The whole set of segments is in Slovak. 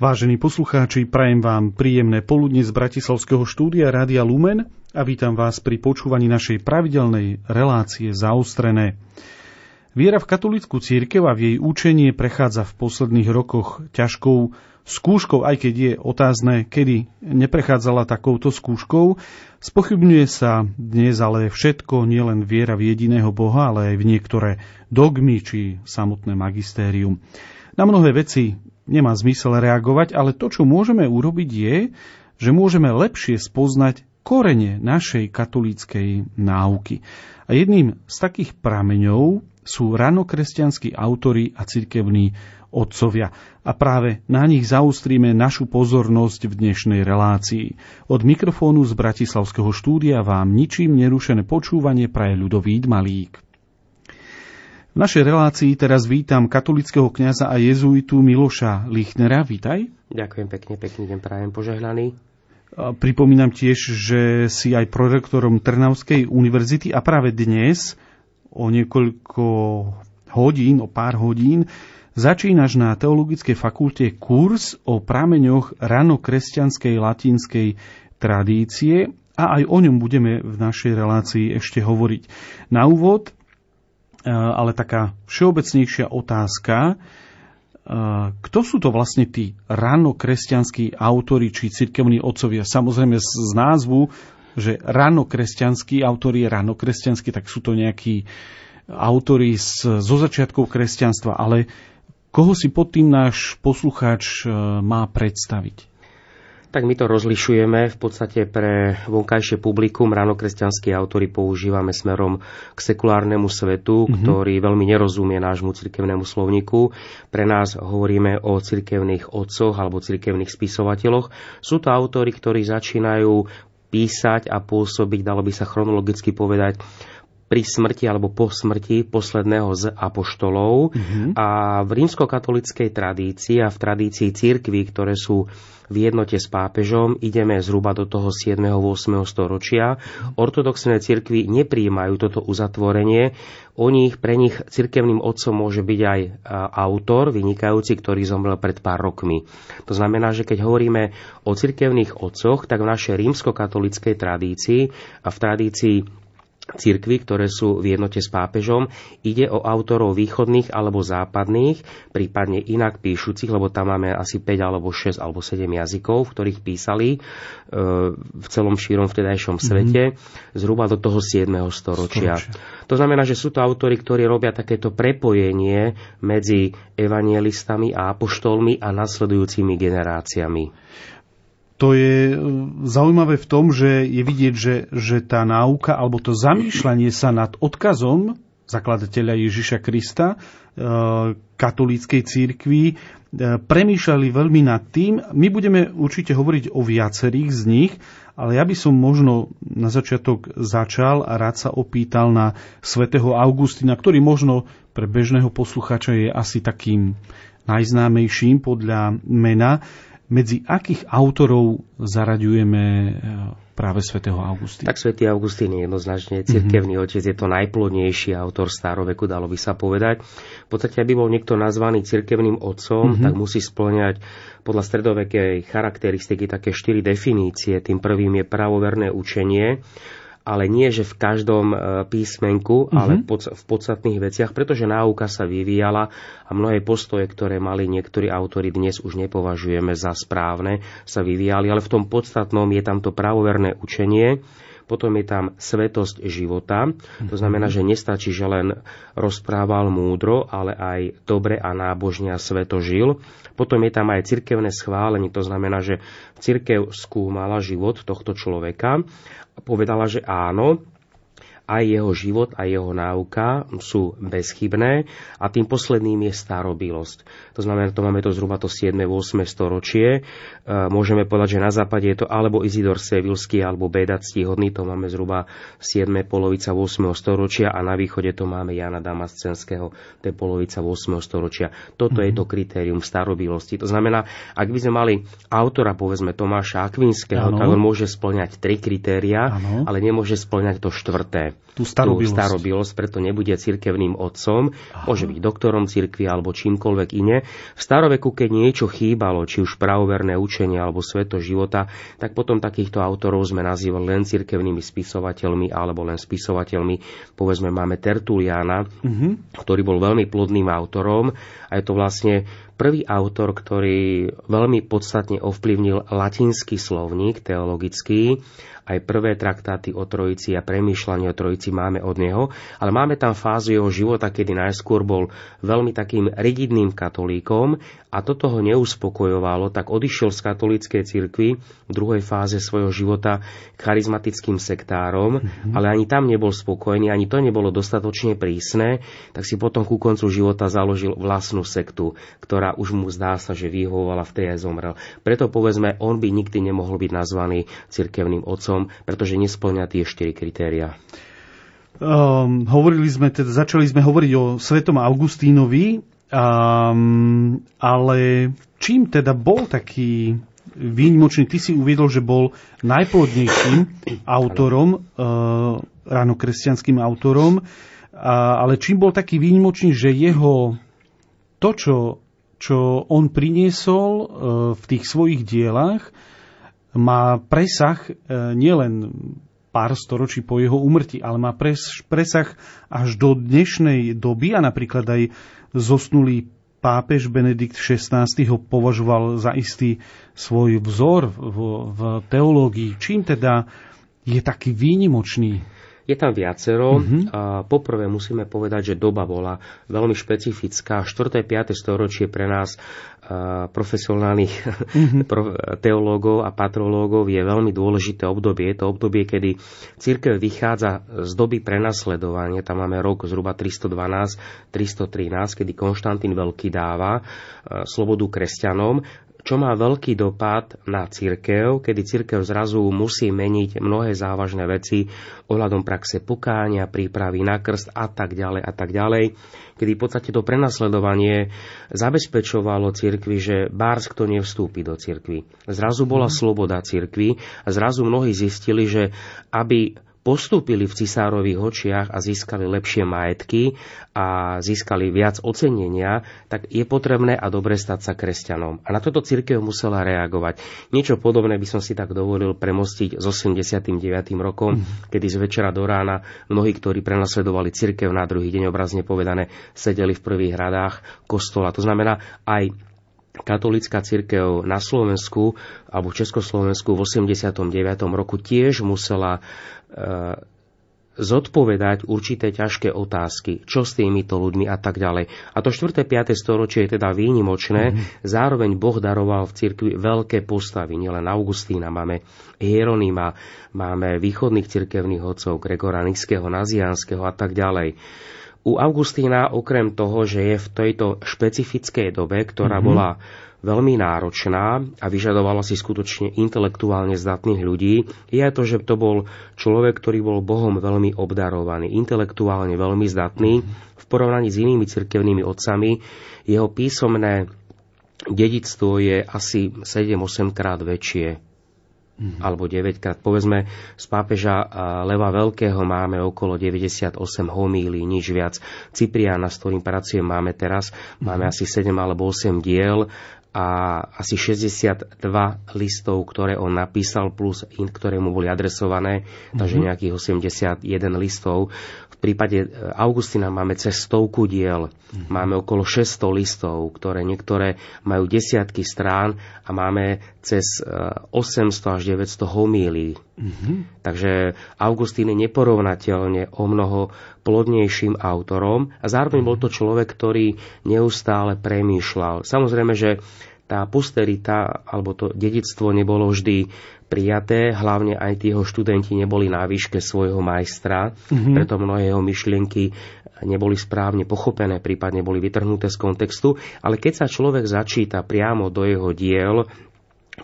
Vážení poslucháči, prajem vám príjemné poludne z Bratislavského štúdia Rádia Lumen a vítam vás pri počúvaní našej pravidelnej relácie Zaostrené. Viera v katolickú církev a v jej učenie prechádza v posledných rokoch ťažkou skúškou, aj keď je otázne, kedy neprechádzala takouto skúškou. Spochybňuje sa dnes ale všetko, nielen viera v jediného Boha, ale aj v niektoré dogmy či samotné magistérium. Na mnohé veci nemá zmysel reagovať, ale to, čo môžeme urobiť, je, že môžeme lepšie spoznať korene našej katolíckej náuky. A jedným z takých prameňov sú ranokresťanskí autory a cirkevní otcovia. A práve na nich zaustríme našu pozornosť v dnešnej relácii. Od mikrofónu z Bratislavského štúdia vám ničím nerušené počúvanie praje ľudový Malík. V našej relácii teraz vítam katolického kňaza a jezuitu Miloša Lichnera. Vítaj. Ďakujem pekne, pekný deň prajem požehnaný. Pripomínam tiež, že si aj prorektorom Trnavskej univerzity a práve dnes o niekoľko hodín, o pár hodín, začínaš na Teologickej fakulte kurz o prameňoch ranokresťanskej latinskej tradície a aj o ňom budeme v našej relácii ešte hovoriť. Na úvod ale taká všeobecnejšia otázka. Eh, kto sú to vlastne tí ranokresťanskí autori či cirkevní otcovia? Samozrejme z názvu, že ranokresťanskí autori je ranokresťanskí, tak sú to nejakí autori zo začiatkov kresťanstva, ale koho si pod tým náš poslucháč eh, má predstaviť? Tak my to rozlišujeme v podstate pre vonkajšie publikum. Ráno kresťanskí autory používame smerom k sekulárnemu svetu, mm-hmm. ktorý veľmi nerozumie nášmu cirkevnému slovníku. Pre nás hovoríme o cirkevných otcoch alebo cirkevných spisovateľoch. Sú to autory, ktorí začínajú písať a pôsobiť, dalo by sa chronologicky povedať, pri smrti alebo po smrti posledného z apoštolov. Mm-hmm. A v rímskokatolickej tradícii a v tradícii církví, ktoré sú v jednote s pápežom, ideme zhruba do toho 7. 8. storočia. Ortodoxné cirkvy nepríjmajú toto uzatvorenie. O nich, pre nich cirkevným otcom môže byť aj autor, vynikajúci, ktorý zomrel pred pár rokmi. To znamená, že keď hovoríme o cirkevných otcoch, tak v našej rímskokatolickej tradícii a v tradícii cirkvy, ktoré sú v jednote s pápežom. Ide o autorov východných alebo západných, prípadne inak píšucich, lebo tam máme asi 5 alebo 6 alebo 7 jazykov, v ktorých písali e, v celom šírom vtedajšom mhm. svete, mm-hmm. zhruba do toho 7. storočia. storočia. To znamená, že sú to autory, ktorí robia takéto prepojenie medzi evangelistami a apoštolmi a nasledujúcimi generáciami to je e, zaujímavé v tom, že je vidieť, že, že tá náuka alebo to zamýšľanie sa nad odkazom zakladateľa Ježiša Krista, e, katolíckej církvy, e, premýšľali veľmi nad tým. My budeme určite hovoriť o viacerých z nich, ale ja by som možno na začiatok začal a rád sa opýtal na svätého Augustina, ktorý možno pre bežného posluchača je asi takým najznámejším podľa mena medzi akých autorov zaraďujeme e, práve svätého Augustína? Tak svätý Augustín je jednoznačne cirkevný mm-hmm. otec, je to najplodnejší autor staroveku, dalo by sa povedať. V podstate, aby bol niekto nazvaný cirkevným otcom, mm-hmm. tak musí splňať podľa stredovekej charakteristiky také štyri definície. Tým prvým je pravoverné učenie, ale nie, že v každom e, písmenku, mm-hmm. ale v podstatných veciach, pretože náuka sa vyvíjala a mnohé postoje, ktoré mali niektorí autory dnes už nepovažujeme za správne, sa vyvíjali, ale v tom podstatnom je tam to pravoverné učenie, potom je tam svetosť života. To znamená, že nestačí, že len rozprával múdro, ale aj dobre a nábožne a sveto žil. Potom je tam aj cirkevné schválenie, to znamená, že cirkev skúmala život tohto človeka a povedala, že áno, aj jeho život a jeho náuka sú bezchybné a tým posledným je starobilosť. To znamená, to máme to zhruba to 7. 8. storočie. E, môžeme povedať, že na západe je to alebo Izidor Sevilský alebo Beda Ctihodný, to máme zhruba 7. polovica 8. storočia a na východe to máme Jana Damascenského, to je polovica 8. storočia. Toto mm-hmm. je to kritérium starobilosti. To znamená, ak by sme mali autora, povedzme Tomáša Akvinského, tak on môže splňať tri kritéria, ano. ale nemôže splňať to štvrté. Tú starobilosť. Tú starobilosť, preto nebude cirkevným otcom, Aha. môže byť doktorom cirkvi alebo čímkoľvek iné. V staroveku, keď niečo chýbalo, či už pravoverné učenie alebo sveto života, tak potom takýchto autorov sme nazývali len cirkevnými spisovateľmi alebo len spisovateľmi. Povedzme, máme Tertuliana, uh-huh. ktorý bol veľmi plodným autorom a je to vlastne prvý autor, ktorý veľmi podstatne ovplyvnil latinský slovník teologický aj prvé traktáty o Trojici a premýšľanie o Trojici máme od neho, ale máme tam fázu jeho života, kedy najskôr bol veľmi takým rigidným katolíkom a toto ho neuspokojovalo, tak odišiel z katolíckej cirkvi v druhej fáze svojho života charizmatickým sektárom, mm-hmm. ale ani tam nebol spokojný, ani to nebolo dostatočne prísne, tak si potom ku koncu života založil vlastnú sektu, ktorá už mu zdá sa, že vyhovovala, v tej aj zomrel. Preto povedzme, on by nikdy nemohol byť nazvaný cirkevným otcom Kristom, pretože nesplňa tie štyri kritéria. Um, hovorili sme, teda začali sme hovoriť o svetom Augustínovi, um, ale čím teda bol taký výnimočný? Ty si uviedol, že bol najplodnejším autorom, uh, ráno kresťanským autorom, uh, ale čím bol taký výnimočný, že jeho to, čo, čo on priniesol uh, v tých svojich dielach, má presah e, nielen pár storočí po jeho úmrti, ale má presah až do dnešnej doby a napríklad aj zosnulý pápež Benedikt XVI ho považoval za istý svoj vzor v, v teológii. Čím teda je taký výnimočný? Je tam viacero. Mm-hmm. A poprvé musíme povedať, že doba bola veľmi špecifická. 4. 5. storočie pre nás profesionálnych mm-hmm. teológov a patrológov je veľmi dôležité obdobie. Je to obdobie, kedy církev vychádza z doby prenasledovania. Tam máme rok zhruba 312-313, kedy Konštantín Veľký dáva slobodu kresťanom čo má veľký dopad na církev, kedy církev zrazu musí meniť mnohé závažné veci ohľadom praxe pokánia, prípravy na krst a tak ďalej a tak ďalej, kedy v podstate to prenasledovanie zabezpečovalo církvi, že bárs kto nevstúpi do církvy. Zrazu bola mhm. sloboda církvy a zrazu mnohí zistili, že aby postúpili v cisárových očiach a získali lepšie majetky a získali viac ocenenia, tak je potrebné a dobre stať sa kresťanom. A na toto církev musela reagovať. Niečo podobné by som si tak dovolil premostiť s 89. rokom, mm. kedy z večera do rána mnohí, ktorí prenasledovali církev na druhý deň obrazne povedané, sedeli v prvých radách kostola. To znamená, aj katolická církev na Slovensku alebo v Československu v 89. roku tiež musela zodpovedať určité ťažké otázky, čo s týmito ľuďmi a tak ďalej. A to 4. 5. storočie je teda výnimočné, mm-hmm. zároveň Boh daroval v cirkvi veľké postavy, nielen Augustína, máme Hieronima, máme východných cirkevných odcov, Gregora Nického, Nazianského a tak ďalej. U Augustína, okrem toho, že je v tejto špecifickej dobe, ktorá mm-hmm. bola veľmi náročná a vyžadovala si skutočne intelektuálne zdatných ľudí, je to, že to bol človek, ktorý bol Bohom veľmi obdarovaný, intelektuálne veľmi zdatný. V porovnaní s inými cirkevnými otcami jeho písomné dedictvo je asi 7-8 krát väčšie mm. alebo 9 krát. Povedzme, z pápeža Leva Veľkého máme okolo 98 homílí, nič viac. Cipriana, s ktorým pracujem, máme teraz, máme mhm. asi 7 alebo 8 diel a asi 62 listov, ktoré on napísal, plus in, ktoré mu boli adresované, mm-hmm. takže mhm. nejakých 81 listov. Prípade e, Augustina máme cez stovku diel, mm-hmm. máme okolo 600 listov, ktoré niektoré majú desiatky strán a máme cez 800 e, až 900 homílí. Mm-hmm. Takže Augustín je neporovnateľne o mnoho plodnejším autorom a zároveň bol to človek, ktorý neustále premýšľal. Samozrejme, že tá posterita alebo to dedictvo nebolo vždy prijaté, hlavne aj tí jeho študenti neboli na výške svojho majstra, mm-hmm. preto mnohé jeho myšlienky neboli správne pochopené, prípadne boli vytrhnuté z kontextu, ale keď sa človek začíta priamo do jeho diel,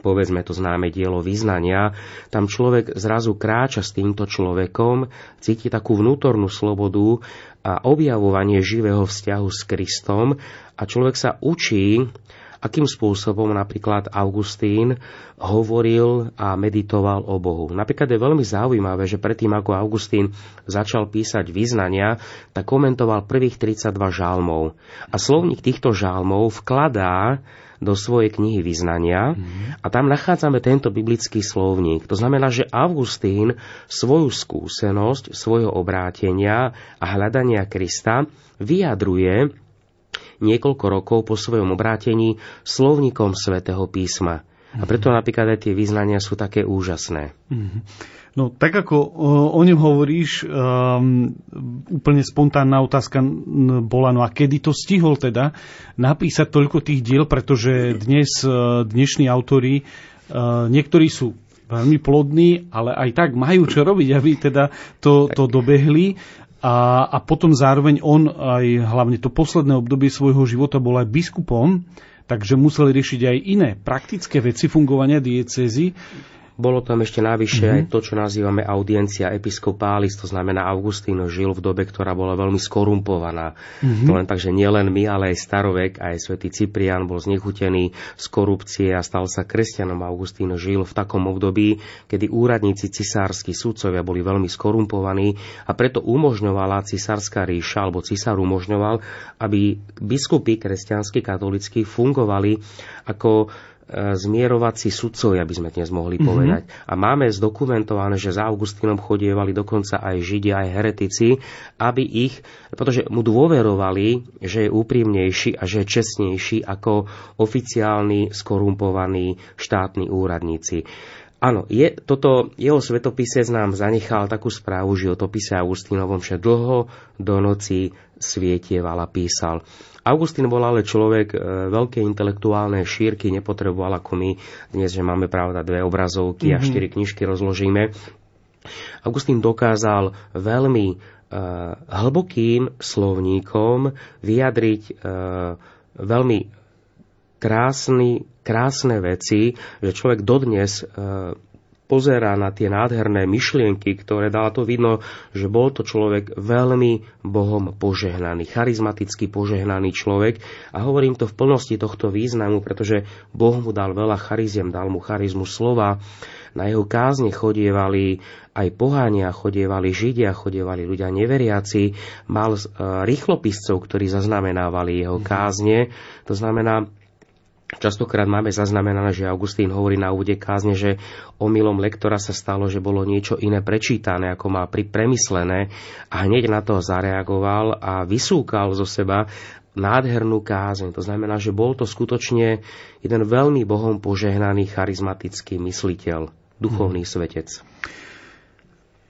povedzme to známe dielo význania, tam človek zrazu kráča s týmto človekom, cíti takú vnútornú slobodu a objavovanie živého vzťahu s Kristom a človek sa učí akým spôsobom napríklad Augustín hovoril a meditoval o Bohu. Napríklad je veľmi zaujímavé, že predtým ako Augustín začal písať význania, tak komentoval prvých 32 žalmov. A slovník týchto žalmov vkladá do svojej knihy vyznania mm. a tam nachádzame tento biblický slovník. To znamená, že Augustín svoju skúsenosť, svojho obrátenia a hľadania Krista vyjadruje niekoľko rokov po svojom obrátení slovníkom svätého písma. A preto napríklad aj tie význania sú také úžasné. No tak ako o, ňom hovoríš, um, úplne spontánna otázka bola, no a kedy to stihol teda napísať toľko tých diel, pretože dnes uh, dnešní autori, uh, niektorí sú veľmi plodní, ale aj tak majú čo robiť, aby teda to, to dobehli. A, a potom zároveň on aj hlavne to posledné obdobie svojho života bol aj biskupom, takže museli riešiť aj iné praktické veci fungovania diecézy. Bolo tam ešte navyše mm-hmm. aj to, čo nazývame audiencia episkopális, to znamená Augustín žil v dobe, ktorá bola veľmi skorumpovaná. Mm-hmm. To len tak, že nielen my, ale aj starovek, aj svätý Cyprian bol znechutený z korupcie a stal sa kresťanom. Augustín žil v takom období, kedy úradníci cisársky sudcovia boli veľmi skorumpovaní a preto umožňovala cisárska ríša, alebo cisár umožňoval, aby biskupy kresťanskí katolícky fungovali ako zmierovací sudcovia, by sme dnes mohli mm-hmm. povedať. A máme zdokumentované, že za Augustínom chodievali dokonca aj Židia, aj heretici, aby ich, pretože mu dôverovali, že je úprimnejší a že je čestnejší ako oficiálni skorumpovaní štátni úradníci. Áno, je, toto jeho svetopisec nám zanechal takú správu, že o topise Augustínovom, že dlho do noci svietieval a písal. Augustín bol ale človek e, veľké intelektuálne šírky, nepotreboval ako my dnes, že máme pravda dve obrazovky mm-hmm. a mhm. štyri knižky rozložíme. Augustín dokázal veľmi e, hlbokým slovníkom vyjadriť e, veľmi krásny, krásne veci, že človek dodnes pozerá na tie nádherné myšlienky, ktoré dá to vidno, že bol to človek veľmi Bohom požehnaný, charizmaticky požehnaný človek. A hovorím to v plnosti tohto významu, pretože Boh mu dal veľa chariziem, dal mu charizmu slova, na jeho kázne chodievali aj pohánia, chodievali židia, chodievali ľudia neveriaci, mal e, rýchlopiscov, ktorí zaznamenávali jeho kázne, to znamená, Častokrát máme zaznamenané, že Augustín hovorí na úvode kázne, že omylom lektora sa stalo, že bolo niečo iné prečítané, ako má pri premyslené a hneď na to zareagoval a vysúkal zo seba nádhernú kázeň. To znamená, že bol to skutočne jeden veľmi Bohom požehnaný charizmatický mysliteľ, duchovný hmm. svetec.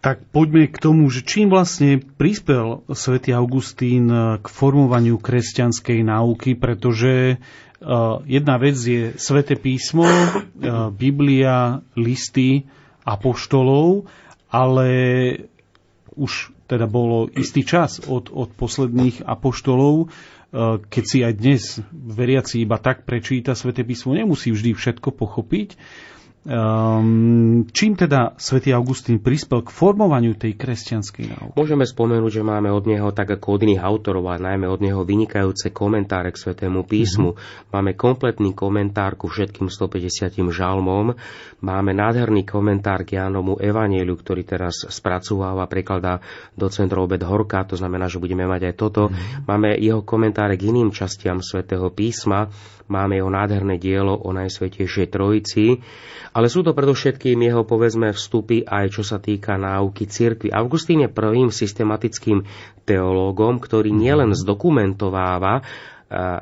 Tak poďme k tomu, že čím vlastne prispel svätý Augustín k formovaniu kresťanskej náuky, pretože jedna vec je Svete písmo, eh, Biblia, listy apoštolov, ale už teda bolo istý čas od, od posledných apoštolov, eh, keď si aj dnes veriaci iba tak prečíta Svete písmo, nemusí vždy všetko pochopiť. Um, čím teda svätý Augustín prispel k formovaniu tej kresťanskej náuky? Môžeme spomenúť, že máme od neho, tak ako od iných autorov, a najmä od neho vynikajúce komentáre k svätému písmu. Mm-hmm. Máme kompletný komentár ku všetkým 150 žalmom. Máme nádherný komentár k Jánomu Evanieliu, ktorý teraz spracováva, prekladá docent Robert Horka, to znamená, že budeme mať aj toto. Mm-hmm. Máme jeho komentáre k iným častiam svätého písma. Máme jeho nádherné dielo o Najsvetejšej Trojici ale sú to predovšetkým jeho, povedzme, vstupy aj čo sa týka náuky cirkvi. Augustín je prvým systematickým teológom, ktorý nielen zdokumentováva e,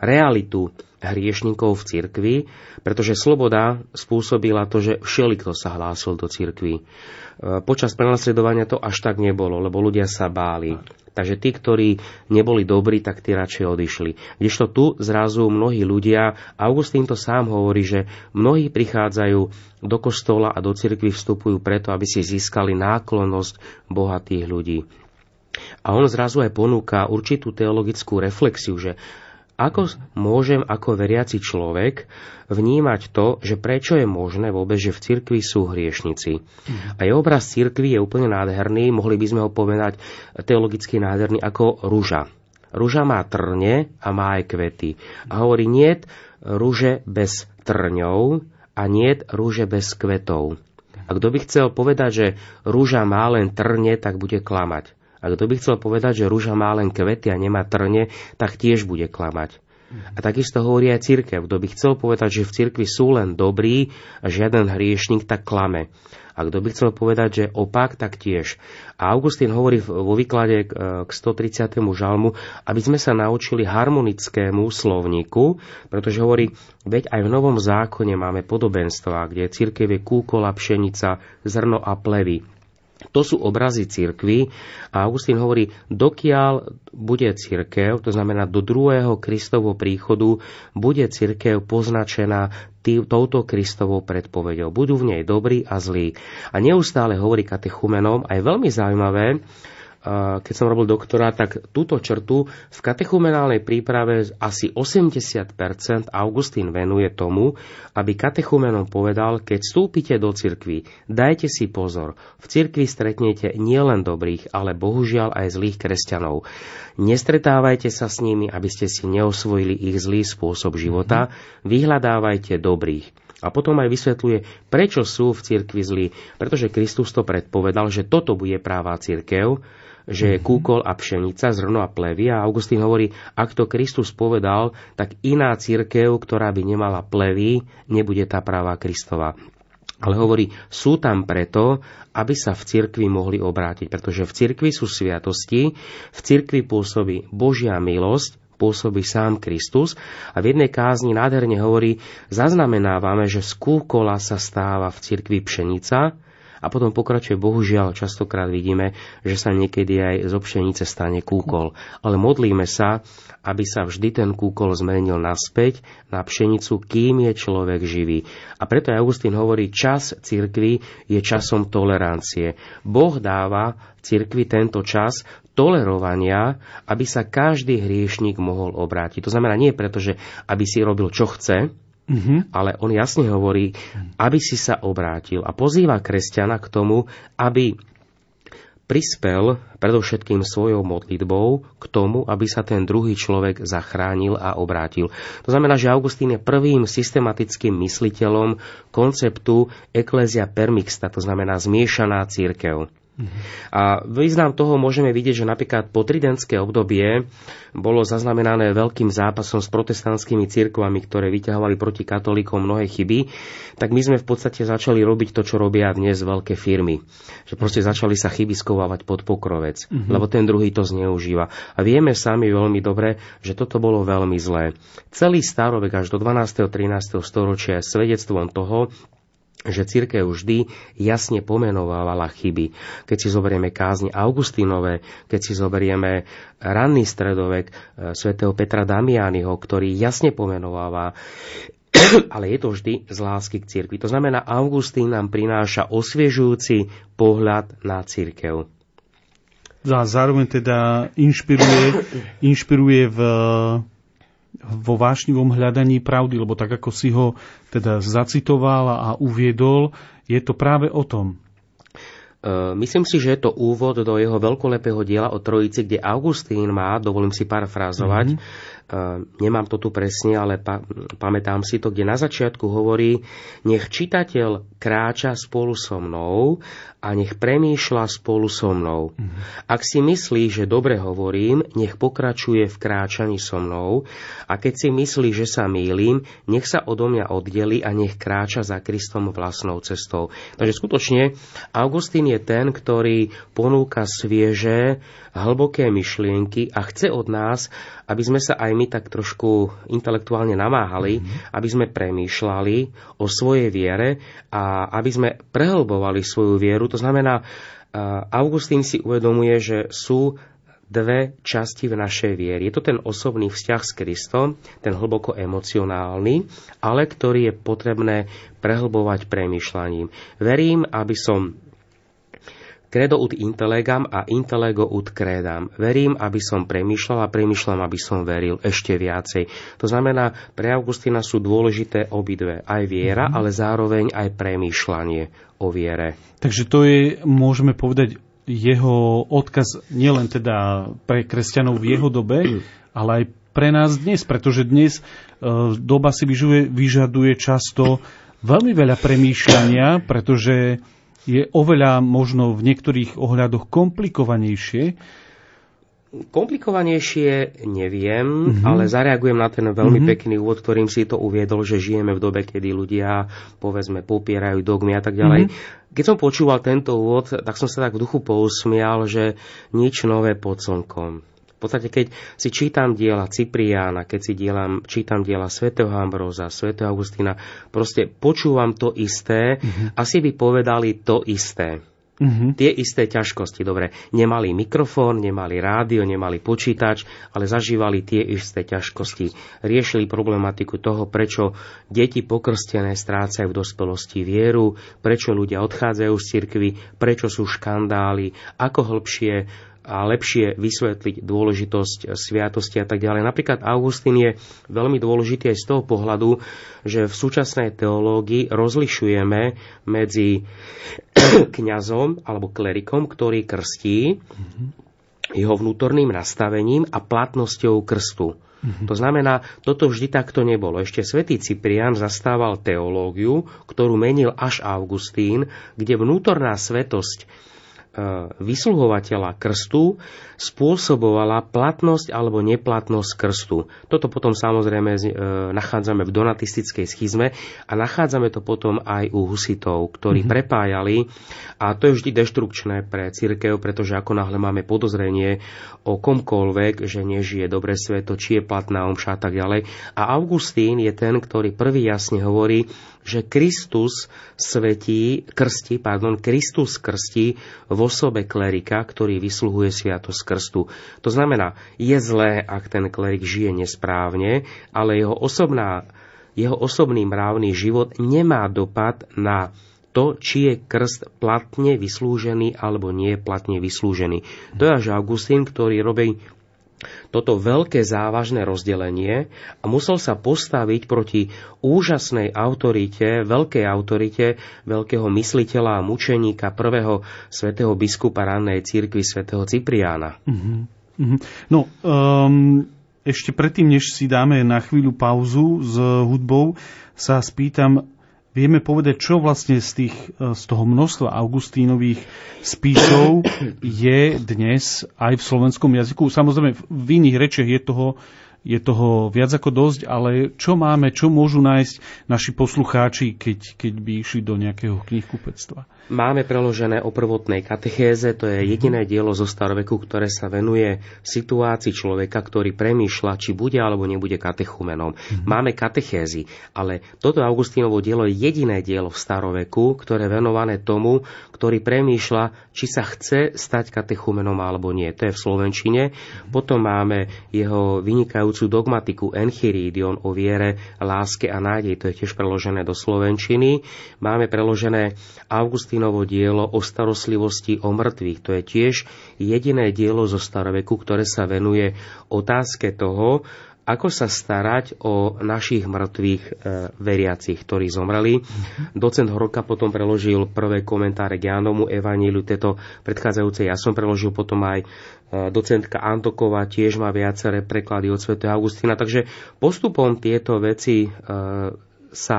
realitu hriešnikov v cirkvi, pretože sloboda spôsobila to, že všelikto sa hlásil do cirkvi. E, počas prenasledovania to až tak nebolo, lebo ľudia sa báli. Takže tí, ktorí neboli dobrí, tak tí radšej odišli. Kdežto tu zrazu mnohí ľudia, Augustín to sám hovorí, že mnohí prichádzajú do kostola a do cirkvi vstupujú preto, aby si získali náklonnosť bohatých ľudí. A on zrazu aj ponúka určitú teologickú reflexiu, že ako môžem ako veriaci človek vnímať to, že prečo je možné vôbec, že v cirkvi sú hriešnici. A jeho obraz cirkvi je úplne nádherný, mohli by sme ho povedať teologicky nádherný ako rúža. Rúža má trne a má aj kvety. A hovorí, nie, rúže bez trňov a nie rúže bez kvetov. A kto by chcel povedať, že rúža má len trne, tak bude klamať. A kto by chcel povedať, že rúža má len kvety a nemá trne, tak tiež bude klamať. A takisto hovorí aj církev. Kto by chcel povedať, že v cirkvi sú len dobrí a žiaden hriešnik, tak klame. A kto by chcel povedať, že opak, tak tiež. A Augustín hovorí vo výklade k 130. žalmu, aby sme sa naučili harmonickému slovníku, pretože hovorí, veď aj v Novom zákone máme podobenstva, kde církev je kúkola, pšenica, zrno a plevy. To sú obrazy církvy a Augustín hovorí, dokiaľ bude církev, to znamená do druhého Kristovho príchodu, bude církev poznačená tý, touto Kristovou predpovedou. Budú v nej dobrí a zlí. A neustále hovorí katechumenom, aj veľmi zaujímavé, keď som robil doktora, tak túto črtu v katechumenálnej príprave asi 80% Augustín venuje tomu, aby katechumenom povedal, keď vstúpite do cirkvy, dajte si pozor, v cirkvi stretnete nielen dobrých, ale bohužiaľ aj zlých kresťanov. Nestretávajte sa s nimi, aby ste si neosvojili ich zlý spôsob života, vyhľadávajte dobrých. A potom aj vysvetľuje, prečo sú v cirkvi zlí. Pretože Kristus to predpovedal, že toto bude práva cirkev, že je kúkol a pšenica, zrno a plevy. A Augustín hovorí, ak to Kristus povedal, tak iná církev, ktorá by nemala plevy, nebude tá práva Kristova. Ale hovorí, sú tam preto, aby sa v cirkvi mohli obrátiť, pretože v cirkvi sú sviatosti, v cirkvi pôsobí Božia milosť, pôsobí sám Kristus a v jednej kázni nádherne hovorí, zaznamenávame, že z kúkola sa stáva v cirkvi pšenica, a potom pokračuje, bohužiaľ, častokrát vidíme, že sa niekedy aj zo pšenice stane kúkol. Ale modlíme sa, aby sa vždy ten kúkol zmenil naspäť na pšenicu, kým je človek živý. A preto Augustín hovorí, čas cirkvi je časom tolerancie. Boh dáva cirkvi tento čas tolerovania, aby sa každý hriešnik mohol obrátiť. To znamená nie preto, že aby si robil čo chce, Mm-hmm. Ale on jasne hovorí, aby si sa obrátil a pozýva kresťana k tomu, aby prispel predovšetkým svojou modlitbou k tomu, aby sa ten druhý človek zachránil a obrátil. To znamená, že Augustín je prvým systematickým mysliteľom konceptu Ecclesia permixta, to znamená zmiešaná církev. A význam toho môžeme vidieť, že napríklad po tridentské obdobie bolo zaznamenané veľkým zápasom s protestantskými cirkvami, ktoré vyťahovali proti katolíkom mnohé chyby, tak my sme v podstate začali robiť to, čo robia dnes veľké firmy. Že proste začali sa chyby skovávať pod pokrovec, mm-hmm. lebo ten druhý to zneužíva. A vieme sami veľmi dobre, že toto bolo veľmi zlé. Celý starovek až do 12. 13. storočia je svedectvom toho, že církev vždy jasne pomenovávala chyby. Keď si zoberieme kázne Augustínové, keď si zoberieme ranný stredovek e, svätého Petra Damiányho, ktorý jasne pomenováva ale je to vždy z lásky k cirkvi. To znamená, Augustín nám prináša osviežujúci pohľad na církev. A zároveň teda inšpiruje, inšpiruje v vo vášnivom hľadaní pravdy, lebo tak ako si ho teda zacitoval a uviedol, je to práve o tom. E, myslím si, že je to úvod do jeho veľkolepého diela o Trojici, kde Augustín má, dovolím si parafrázovať, mm-hmm nemám to tu presne, ale pa, pamätám si to, kde na začiatku hovorí, nech čitateľ kráča spolu so mnou a nech premýšľa spolu so mnou. Mm-hmm. Ak si myslí, že dobre hovorím, nech pokračuje v kráčaní so mnou a keď si myslí, že sa mýlim, nech sa odo mňa oddeli a nech kráča za Kristom vlastnou cestou. Takže skutočne Augustín je ten, ktorý ponúka svieže, hlboké myšlienky a chce od nás, aby sme sa aj my tak trošku intelektuálne namáhali, mm-hmm. aby sme premýšľali o svojej viere a aby sme prehlbovali svoju vieru. To znamená, Augustín si uvedomuje, že sú dve časti v našej viere. Je to ten osobný vzťah s Kristom, ten hlboko emocionálny, ale ktorý je potrebné prehlbovať premýšľaním. Verím, aby som Credo ut intellegam a intellego ut credam. Verím, aby som premýšľal a premýšľam, aby som veril ešte viacej. To znamená, pre Augustina sú dôležité obidve. Aj viera, mm-hmm. ale zároveň aj premýšľanie o viere. Takže to je, môžeme povedať, jeho odkaz nielen teda pre kresťanov v jeho dobe, ale aj pre nás dnes, pretože dnes e, doba si vyžuje, vyžaduje často veľmi veľa premýšľania, pretože je oveľa možno v niektorých ohľadoch komplikovanejšie Komplikovanejšie neviem, mm-hmm. ale zareagujem na ten veľmi mm-hmm. pekný úvod, ktorým si to uviedol, že žijeme v dobe, kedy ľudia, povedzme, popierajú dogmy a tak ďalej. Mm-hmm. Keď som počúval tento úvod, tak som sa tak v duchu pousmial, že nič nové pod slnkom. Podstate, keď si čítam diela Cipriána, keď si dielam, čítam diela svätého Ambróza, svätého Augustína, proste počúvam to isté, mm-hmm. asi by povedali to isté. Mm-hmm. Tie isté ťažkosti, dobre, nemali mikrofón, nemali rádio, nemali počítač, ale zažívali tie isté ťažkosti. Riešili problematiku toho, prečo deti pokrstené strácajú v dospelosti vieru, prečo ľudia odchádzajú z cirkvy, prečo sú škandály, ako hĺbšie a lepšie vysvetliť dôležitosť sviatosti a tak ďalej. Napríklad Augustín je veľmi dôležitý aj z toho pohľadu, že v súčasnej teológii rozlišujeme medzi kňazom alebo klerikom, ktorý krstí, mm-hmm. jeho vnútorným nastavením a platnosťou krstu. Mm-hmm. To znamená, toto vždy takto nebolo. Ešte svätý Cyprian zastával teológiu, ktorú menil až Augustín, kde vnútorná svetosť vysluhovateľa krstu spôsobovala platnosť alebo neplatnosť krstu. Toto potom samozrejme e, nachádzame v donatistickej schizme a nachádzame to potom aj u husitov, ktorí mm-hmm. prepájali a to je vždy deštrukčné pre církev, pretože ako náhle máme podozrenie o komkoľvek, že nežije dobre sveto, či je platná omša a tak ďalej. A Augustín je ten, ktorý prvý jasne hovorí, že Kristus svetí, krsti, pardon, Kristus krstí v osobe klerika, ktorý vysluhuje sviatosť krstu. To znamená, je zlé, ak ten klerik žije nesprávne, ale jeho, osobná, jeho osobný mravný život nemá dopad na to, či je krst platne vyslúžený alebo nie je platne vyslúžený. To je až Augustín, ktorý robí toto veľké závažné rozdelenie a musel sa postaviť proti úžasnej autorite, veľkej autorite veľkého mysliteľa a mučeníka prvého svätého biskupa rannej církvy svätého Cipriána. Mm-hmm. No, um, ešte predtým, než si dáme na chvíľu pauzu s hudbou, sa spýtam, vieme povedať, čo vlastne z, tých, e, z toho množstva Augustínových spisov je dnes aj v slovenskom jazyku. Samozrejme, v iných rečiach je toho je toho viac ako dosť, ale čo máme, čo môžu nájsť naši poslucháči, keď, keď by išli do nejakého knihkupectva? Máme preložené o prvotnej katechéze, to je jediné dielo zo staroveku, ktoré sa venuje situácii človeka, ktorý premýšľa, či bude alebo nebude katechumenom. Mm-hmm. Máme katechézy, ale toto Augustínovo dielo je jediné dielo v staroveku, ktoré je venované tomu, ktorý premýšľa, či sa chce stať katechumenom alebo nie. To je v Slovenčine. Mm-hmm. Potom máme jeho vynikajúcu dogmatiku Enchiridion o viere, láske a nádej, to je tiež preložené do Slovenčiny. Máme preložené Augustín Augustínovo dielo o starostlivosti o mŕtvych. To je tiež jediné dielo zo staroveku, ktoré sa venuje otázke toho, ako sa starať o našich mŕtvych e, veriacich, ktorí zomreli. Mm-hmm. Docent Horka potom preložil prvé komentáre k Jánomu Evaníliu, tieto predchádzajúce ja som preložil potom aj docentka Antoková tiež má viaceré preklady od Sv. Augustína, takže postupom tieto veci e, sa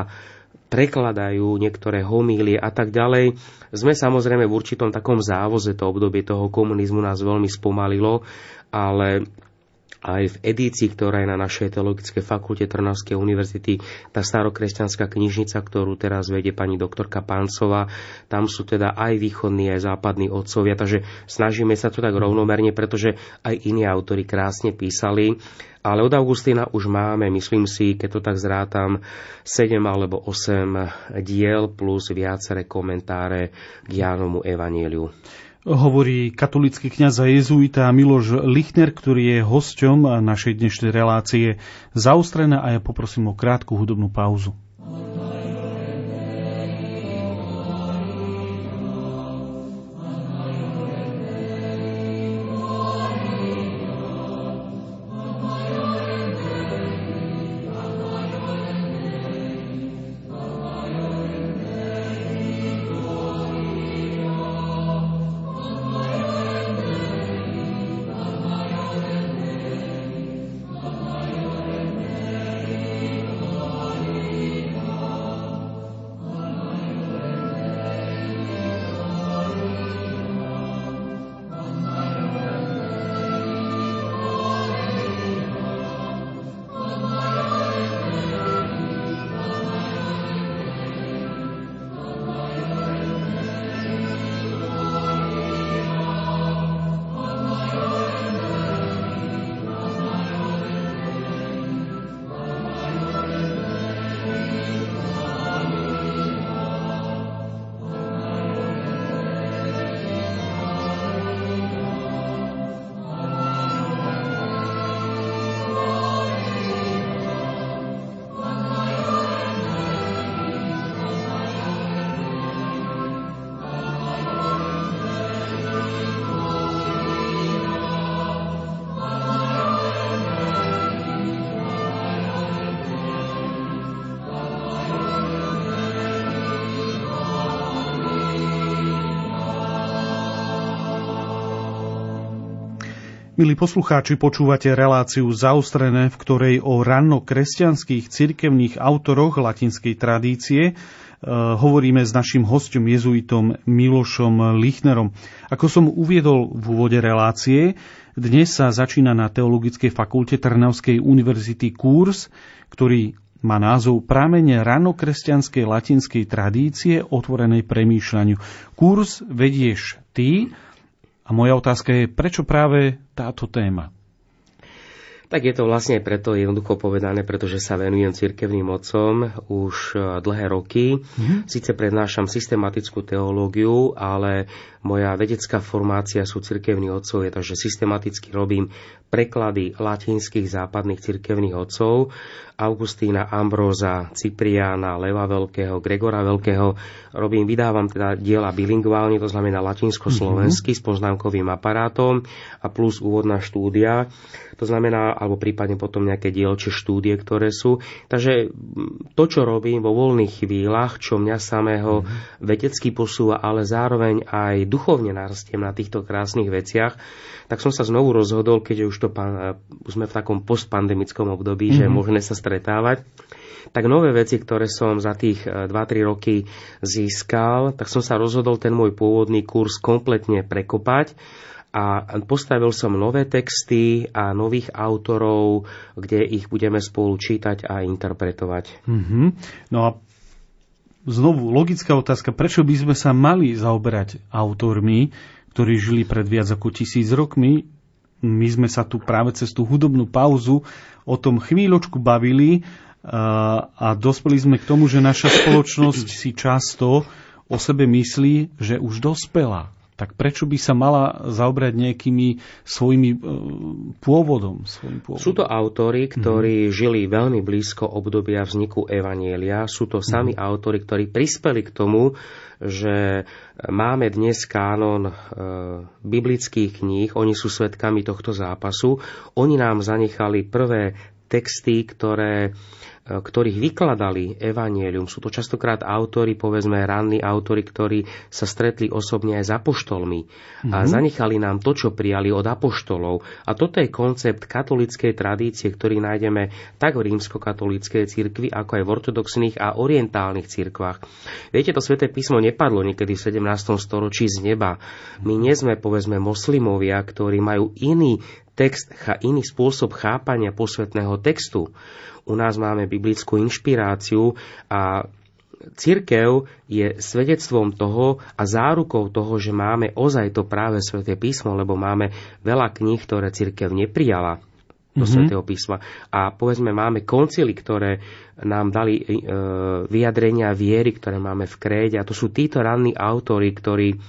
prekladajú niektoré homílie a tak ďalej. Sme samozrejme v určitom takom závoze, to obdobie toho komunizmu nás veľmi spomalilo, ale aj v edícii, ktorá je na našej teologickej fakulte Trnavskej univerzity, tá starokresťanská knižnica, ktorú teraz vedie pani doktorka Páncová, tam sú teda aj východní, aj západní otcovia, takže snažíme sa to tak rovnomerne, pretože aj iní autori krásne písali. Ale od Augustína už máme, myslím si, keď to tak zrátam, 7 alebo 8 diel plus viaceré komentáre k Jánomu Evanieliu hovorí katolický kňaz a jezuita Miloš Lichner, ktorý je hosťom našej dnešnej relácie zaustrená a ja poprosím o krátku hudobnú pauzu. Milí poslucháči, počúvate reláciu zaustrené, v ktorej o ranno-kresťanských cirkevných autoroch latinskej tradície e, hovoríme s našim hostom jezuitom Milošom Lichnerom. Ako som uviedol v úvode relácie, dnes sa začína na Teologickej fakulte Trnavskej univerzity kurz, ktorý má názov Prámene ranokresťanskej latinskej tradície otvorenej premýšľaniu. Kurs vedieš ty, a moja otázka je, prečo práve táto téma? Tak je to vlastne preto jednoducho povedané, pretože sa venujem cirkevným otcom už e, dlhé roky. Mm-hmm. Sice prednášam systematickú teológiu, ale moja vedecká formácia sú cirkevní otcov, je takže systematicky robím preklady latinských západných cirkevných otcov Augustína, Ambróza, Cipriána, Leva Veľkého, Gregora Veľkého. Robím, vydávam teda diela bilingválne, to znamená latinsko-slovensky mm-hmm. s poznámkovým aparátom a plus úvodná štúdia. To znamená, alebo prípadne potom nejaké dielčie štúdie, ktoré sú. Takže to, čo robím vo voľných chvíľach, čo mňa samého mm-hmm. vedecky posúva, ale zároveň aj duchovne narastiem na týchto krásnych veciach, tak som sa znovu rozhodol, keď už, to, už sme v takom postpandemickom období, mm-hmm. že je mhm. možné sa stretávať, tak nové veci, ktoré som za tých 2-3 e, roky získal, tak som sa rozhodol ten môj pôvodný kurz kompletne prekopať a postavil som nové texty a nových autorov, kde ich budeme spolu čítať a interpretovať. Mm-hmm. No a znovu logická otázka, prečo by sme sa mali zaoberať autormi, ktorí žili pred viac ako tisíc rokmi? My sme sa tu práve cez tú hudobnú pauzu o tom chvíľočku bavili a, a dospeli sme k tomu, že naša spoločnosť si často o sebe myslí, že už dospela. Tak prečo by sa mala zaobrať nejakými svojimi e, pôvodom, svojim pôvodom? Sú to autory, ktorí mm-hmm. žili veľmi blízko obdobia vzniku Evanielia. Sú to sami mm-hmm. autory, ktorí prispeli k tomu, že máme dnes kánon e, biblických kníh, oni sú svetkami tohto zápasu. Oni nám zanechali prvé texty, ktoré ktorých vykladali evanielium. Sú to častokrát autory, povedzme ranní autory, ktorí sa stretli osobne aj s apoštolmi mm-hmm. a mhm. zanechali nám to, čo prijali od apoštolov. A toto je koncept katolíckej tradície, ktorý nájdeme tak v rímskokatolíckej cirkvi, ako aj v ortodoxných a orientálnych cirkvách. Viete, to sväté písmo nepadlo niekedy v 17. storočí z neba. My nie sme, povedzme, moslimovia, ktorí majú iný text, iný spôsob chápania posvetného textu. U nás máme biblickú inšpiráciu a Cirkev je svedectvom toho a zárukou toho, že máme ozaj to práve sväté písmo, lebo máme veľa kníh, ktoré cirkev neprijala do mm-hmm. svätého písma. A povedzme, máme koncily, ktoré nám dali e, vyjadrenia viery, ktoré máme v kréde. A to sú títo ranní autory, ktorí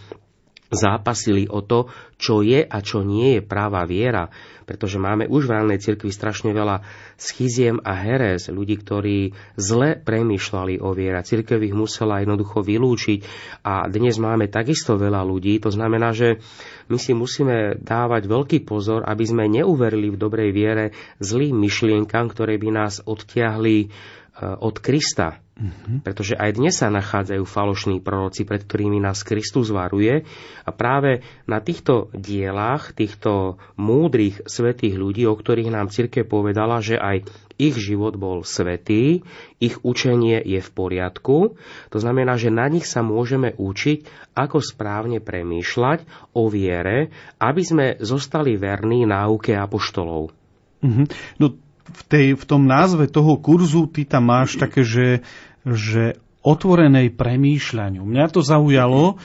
zápasili o to, čo je a čo nie je práva viera. Pretože máme už v rannej cirkvi strašne veľa schiziem a herez, ľudí, ktorí zle premýšľali o viera. Cirkev ich musela jednoducho vylúčiť a dnes máme takisto veľa ľudí. To znamená, že my si musíme dávať veľký pozor, aby sme neuverili v dobrej viere zlým myšlienkam, ktoré by nás odtiahli Eh, od Krista. Mm-hmm. Pretože aj dnes sa nachádzajú falošní proroci, pred ktorými nás Kristus varuje. A práve na týchto dielách, týchto múdrych svetých ľudí, o ktorých nám cirke povedala, že aj ich život bol svetý, ich učenie je v poriadku. To znamená, že na nich sa môžeme učiť, ako správne premýšľať o viere, aby sme zostali verní náuke apoštolov. Mm-hmm. No v, tej, v tom názve toho kurzu ty tam máš také, že, že otvorenej premýšľaniu. Mňa to zaujalo,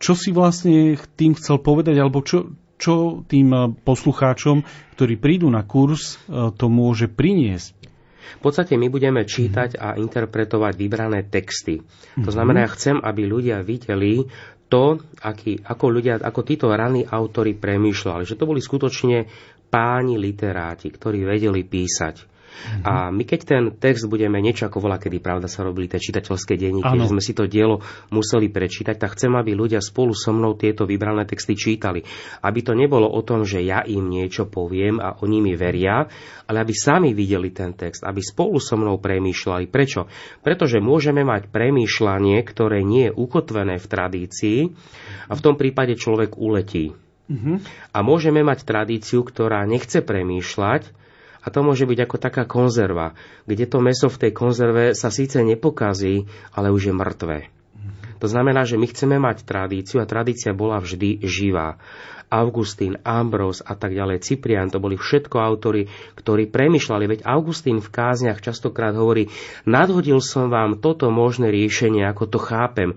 čo si vlastne tým chcel povedať, alebo čo, čo tým poslucháčom, ktorí prídu na kurz, to môže priniesť. V podstate my budeme čítať a interpretovať vybrané texty. To znamená, ja chcem, aby ľudia videli to, aký, ako, ľudia, ako títo raní autory premýšľali. Že to boli skutočne páni literáti, ktorí vedeli písať. Mm-hmm. A my keď ten text budeme niečo ako volá, kedy pravda sa robili tie čitateľské denníky, že sme si to dielo museli prečítať, tak chcem, aby ľudia spolu so mnou tieto vybrané texty čítali. Aby to nebolo o tom, že ja im niečo poviem a oni mi veria, ale aby sami videli ten text, aby spolu so mnou premýšľali. Prečo? Pretože môžeme mať premýšľanie, ktoré nie je ukotvené v tradícii a v tom prípade človek uletí. Uh-huh. A môžeme mať tradíciu, ktorá nechce premýšľať, a to môže byť ako taká konzerva, kde to meso v tej konzerve sa síce nepokazí, ale už je mŕtve. To znamená, že my chceme mať tradíciu a tradícia bola vždy živá. Augustín, Ambrose a tak ďalej, Cyprian, to boli všetko autory, ktorí premyšľali. Veď Augustín v kázniach častokrát hovorí, nadhodil som vám toto možné riešenie, ako to chápem.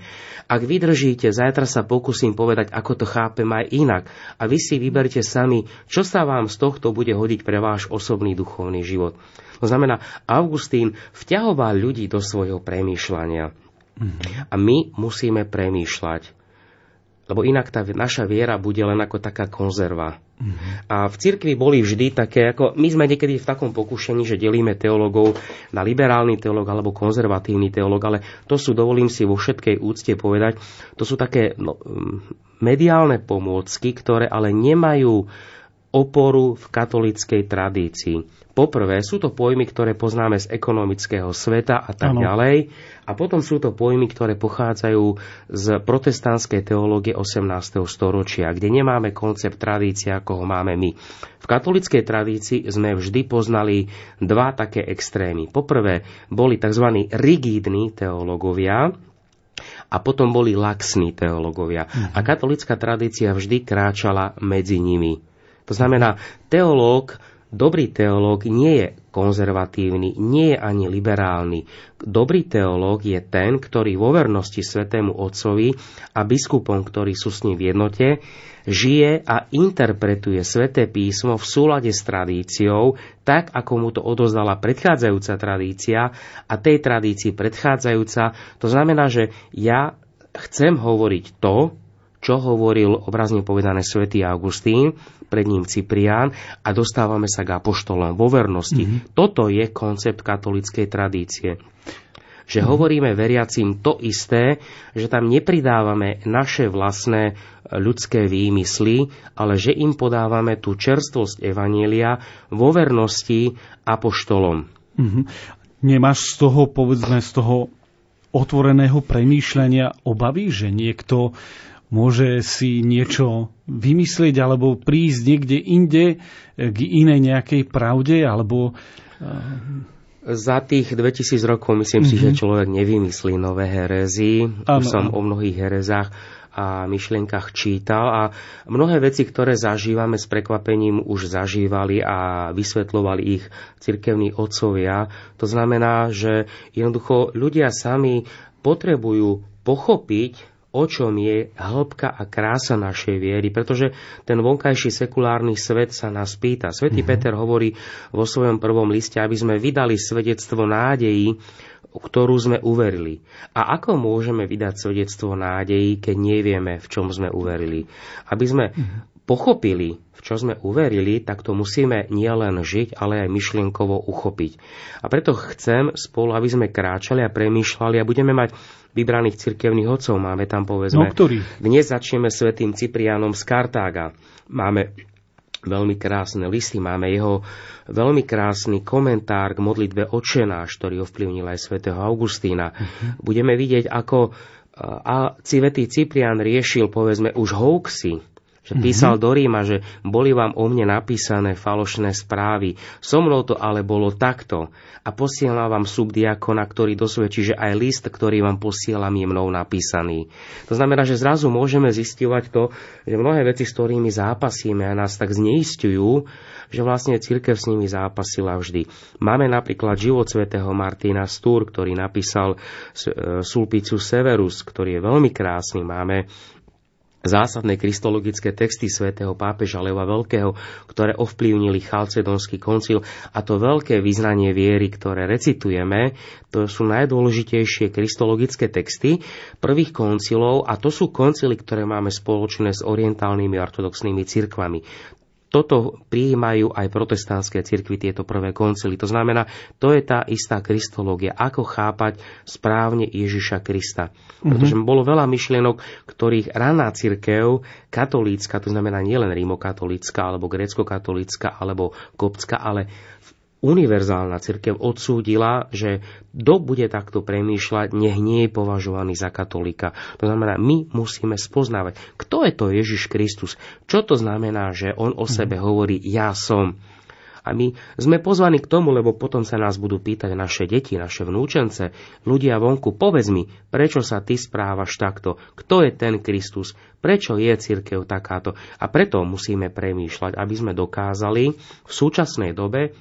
Ak vydržíte, zajtra sa pokúsim povedať, ako to chápem aj inak. A vy si vyberte sami, čo sa vám z tohto bude hodiť pre váš osobný duchovný život. To znamená, Augustín vťahoval ľudí do svojho premýšľania. A my musíme premýšľať. Lebo inak tá naša viera bude len ako taká konzerva. A v cirkvi boli vždy také, ako my sme niekedy v takom pokušení, že delíme teológov na liberálny teológ alebo konzervatívny teológ, ale to sú, dovolím si vo všetkej úcte povedať, to sú také no, mediálne pomôcky, ktoré ale nemajú oporu v katolíckej tradícii. Poprvé sú to pojmy, ktoré poznáme z ekonomického sveta a tak ano. ďalej. A potom sú to pojmy, ktoré pochádzajú z protestantskej teológie 18. storočia, kde nemáme koncept tradície, ako ho máme my. V katolickej tradícii sme vždy poznali dva také extrémy. Poprvé boli tzv. rigidní teológovia, a potom boli laxní teológovia. Uh-huh. A katolická tradícia vždy kráčala medzi nimi. To znamená, teológ Dobrý teológ nie je konzervatívny, nie je ani liberálny. Dobrý teológ je ten, ktorý vo vernosti svetému Otcovi a biskupom, ktorí sú s ním v jednote, žije a interpretuje sveté písmo v súlade s tradíciou, tak ako mu to odozdala predchádzajúca tradícia a tej tradícii predchádzajúca. To znamená, že ja chcem hovoriť to, čo hovoril obrazne povedané svätý Augustín, pred ním Cyprián a dostávame sa k apoštolom vo vernosti. Mm-hmm. Toto je koncept katolíckej tradície že hovoríme veriacim to isté, že tam nepridávame naše vlastné ľudské výmysly, ale že im podávame tú čerstvosť Evanielia vo vernosti apoštolom. Mm-hmm. Nemáš z toho, povedzme, z toho otvoreného premýšľania obavy, že niekto môže si niečo vymyslieť alebo prísť niekde inde k inej nejakej pravde alebo eh, za tých 2000 rokov myslím mm-hmm. si, že mhm. človek nevymyslí nové herezy. Už som o mnohých herezách a myšlienkach čítal a mnohé veci, ktoré zažívame s prekvapením, už zažívali a vysvetľovali ich cirkevní otcovia. To znamená, že jednoducho ľudia sami potrebujú pochopiť o čom je hĺbka a krása našej viery, pretože ten vonkajší sekulárny svet sa nás pýta. Svetý mm-hmm. Peter hovorí vo svojom prvom liste, aby sme vydali svedectvo nádejí, ktorú sme uverili. A ako môžeme vydať svedectvo nádejí, keď nevieme, v čom sme uverili? Aby sme mm-hmm. Pochopili, v čo sme uverili, tak to musíme nielen žiť, ale aj myšlienkovo uchopiť. A preto chcem spolu, aby sme kráčali a premýšľali a budeme mať vybraných cirkevných otcov. Máme tam povedzme... No, ktorý? Dnes začneme svetým Ciprianom z Kartága. Máme veľmi krásne listy, máme jeho veľmi krásny komentár k modlitbe Očenáš, ktorý ovplyvnil aj svätého Augustína. Uh-huh. Budeme vidieť, ako a Civetý Ciprian riešil, povedzme, už hoaxy, že písal mm-hmm. do Ríma, že boli vám o mne napísané falošné správy. So mnou to ale bolo takto. A posielam vám subdiakona, ktorý dosvedčí, že aj list, ktorý vám posielam, je mnou napísaný. To znamená, že zrazu môžeme zistovať to, že mnohé veci, s ktorými zápasíme a nás tak zneistujú, že vlastne církev s nimi zápasila vždy. Máme napríklad život svätého Martina Stúr, ktorý napísal e, Sulpicu Severus, ktorý je veľmi krásny. Máme zásadné kristologické texty svätého pápeža Leva Veľkého, ktoré ovplyvnili Chalcedonský koncil a to veľké vyznanie viery, ktoré recitujeme, to sú najdôležitejšie kristologické texty prvých koncilov a to sú koncily, ktoré máme spoločné s orientálnymi ortodoxnými cirkvami toto prijímajú aj protestantské cirkvy, tieto prvé koncily. To znamená, to je tá istá kristológia, ako chápať správne Ježiša Krista. Mhm. Pretože mm-hmm. bolo veľa myšlienok, ktorých raná cirkev, katolícka, to znamená nielen rímokatolícka, alebo grécko-katolícka, alebo kopcka, ale univerzálna cirkev odsúdila, že kto bude takto premýšľať, nech nie je považovaný za katolika. To znamená, my musíme spoznávať, kto je to Ježiš Kristus. Čo to znamená, že on o sebe hovorí, ja som. A my sme pozvaní k tomu, lebo potom sa nás budú pýtať naše deti, naše vnúčence, ľudia vonku, povedz mi, prečo sa ty správaš takto, kto je ten Kristus, prečo je církev takáto. A preto musíme premýšľať, aby sme dokázali v súčasnej dobe